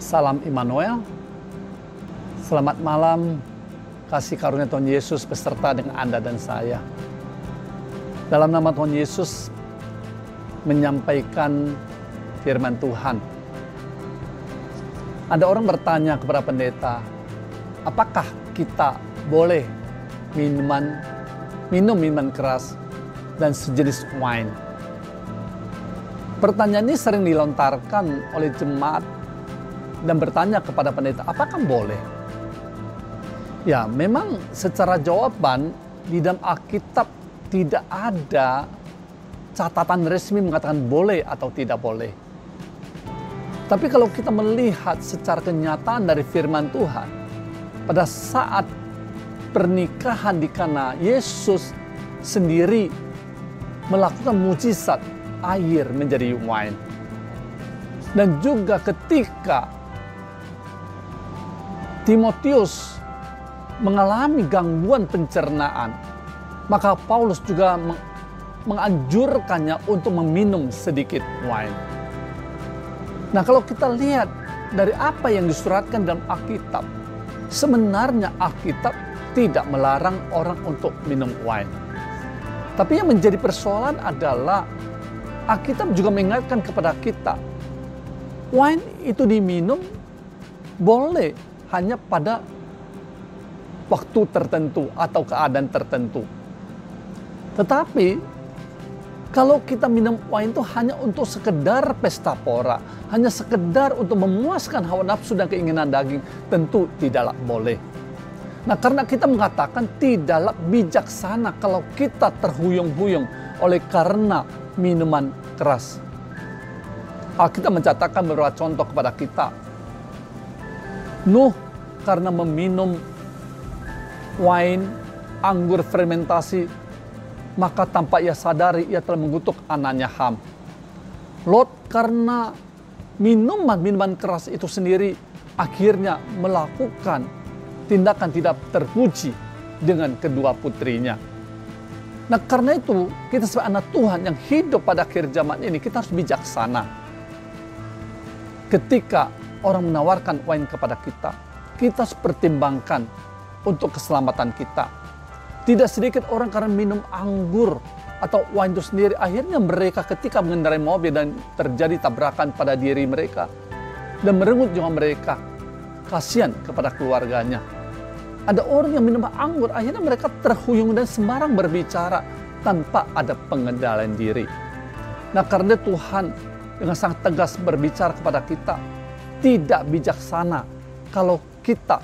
Salam Immanuel. Selamat malam, kasih karunia Tuhan Yesus beserta dengan Anda dan saya. Dalam nama Tuhan Yesus menyampaikan firman Tuhan. Ada orang bertanya kepada pendeta, apakah kita boleh minuman minum minuman keras dan sejenis wine? Pertanyaan ini sering dilontarkan oleh jemaat dan bertanya kepada pendeta, apakah boleh? Ya, memang secara jawaban di dalam Alkitab tidak ada catatan resmi mengatakan boleh atau tidak boleh. Tapi kalau kita melihat secara kenyataan dari firman Tuhan, pada saat pernikahan di Kana, Yesus sendiri melakukan mujizat air menjadi wine. Dan juga ketika Timotius mengalami gangguan pencernaan, maka Paulus juga menganjurkannya untuk meminum sedikit wine. Nah, kalau kita lihat dari apa yang disuratkan dalam Alkitab, sebenarnya Alkitab tidak melarang orang untuk minum wine. Tapi yang menjadi persoalan adalah Alkitab juga mengingatkan kepada kita, wine itu diminum boleh hanya pada waktu tertentu atau keadaan tertentu. Tetapi kalau kita minum wine itu hanya untuk sekedar pesta pora, hanya sekedar untuk memuaskan hawa nafsu dan keinginan daging, tentu tidaklah boleh. Nah karena kita mengatakan tidaklah bijaksana kalau kita terhuyung-huyung oleh karena minuman keras. Alkitab mencatatkan beberapa contoh kepada kita. Nuh karena meminum wine, anggur fermentasi, maka tanpa ia sadari ia telah mengutuk anaknya Ham. Lot karena minuman-minuman keras itu sendiri akhirnya melakukan tindakan tidak terpuji dengan kedua putrinya. Nah karena itu kita sebagai anak Tuhan yang hidup pada akhir zaman ini kita harus bijaksana. Ketika orang menawarkan wine kepada kita, kita harus pertimbangkan untuk keselamatan kita. Tidak sedikit orang karena minum anggur atau wine itu sendiri, akhirnya mereka ketika mengendarai mobil dan terjadi tabrakan pada diri mereka dan merenggut jiwa mereka, kasihan kepada keluarganya ada orang yang minum anggur, akhirnya mereka terhuyung dan sembarang berbicara tanpa ada pengendalian diri. Nah karena Tuhan dengan sangat tegas berbicara kepada kita, tidak bijaksana kalau kita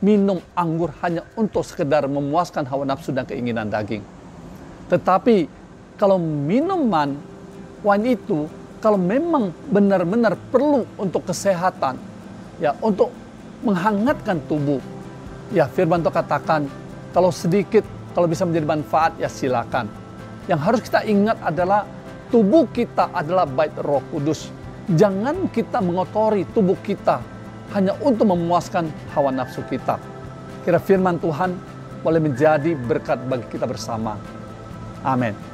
minum anggur hanya untuk sekedar memuaskan hawa nafsu dan keinginan daging. Tetapi kalau minuman wine itu kalau memang benar-benar perlu untuk kesehatan, ya untuk menghangatkan tubuh, ya firman Tuhan katakan kalau sedikit kalau bisa menjadi manfaat ya silakan. Yang harus kita ingat adalah tubuh kita adalah bait Roh Kudus. Jangan kita mengotori tubuh kita hanya untuk memuaskan hawa nafsu kita. Kira firman Tuhan boleh menjadi berkat bagi kita bersama. Amin.